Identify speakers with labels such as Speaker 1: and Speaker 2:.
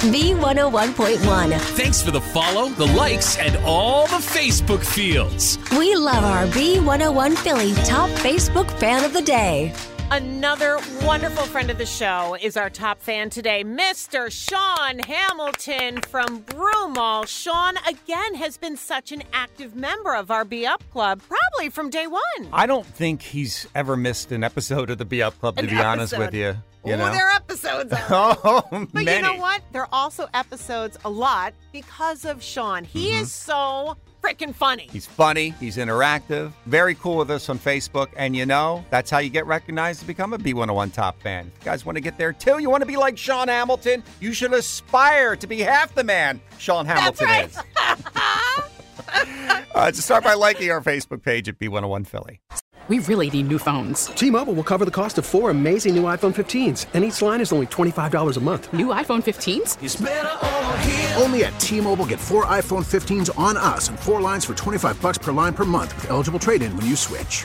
Speaker 1: B101.1.
Speaker 2: Thanks for the follow, the likes, and all the Facebook feels.
Speaker 1: We love our B101 Philly top Facebook fan of the day.
Speaker 3: Another wonderful friend of the show is our top fan today, Mr. Sean Hamilton from Broomall. Sean, again, has been such an active member of our Be Up Club, probably from day one.
Speaker 4: I don't think he's ever missed an episode of the Be Up Club, to
Speaker 3: An
Speaker 4: be honest
Speaker 3: episode.
Speaker 4: with you. You know?
Speaker 3: there are episodes.
Speaker 4: Oh,
Speaker 3: But
Speaker 4: many.
Speaker 3: you know what? There are also episodes a lot because of Sean. He mm-hmm. is so freaking funny.
Speaker 4: He's funny. He's interactive. Very cool with us on Facebook. And you know, that's how you get recognized to become a B101 top fan. You guys want to get there too, you want to be like Sean Hamilton, you should aspire to be half the man Sean Hamilton
Speaker 3: right.
Speaker 4: is. uh, to start by liking our Facebook page at B101 Philly.
Speaker 5: We really need new phones.
Speaker 6: T-Mobile will cover the cost of four amazing new iPhone 15s, and each line is only $25 a month.
Speaker 5: New iPhone 15s?
Speaker 7: Only at T-Mobile get four iPhone 15s on us and four lines for 25 bucks per line per month with eligible trade-in when you switch.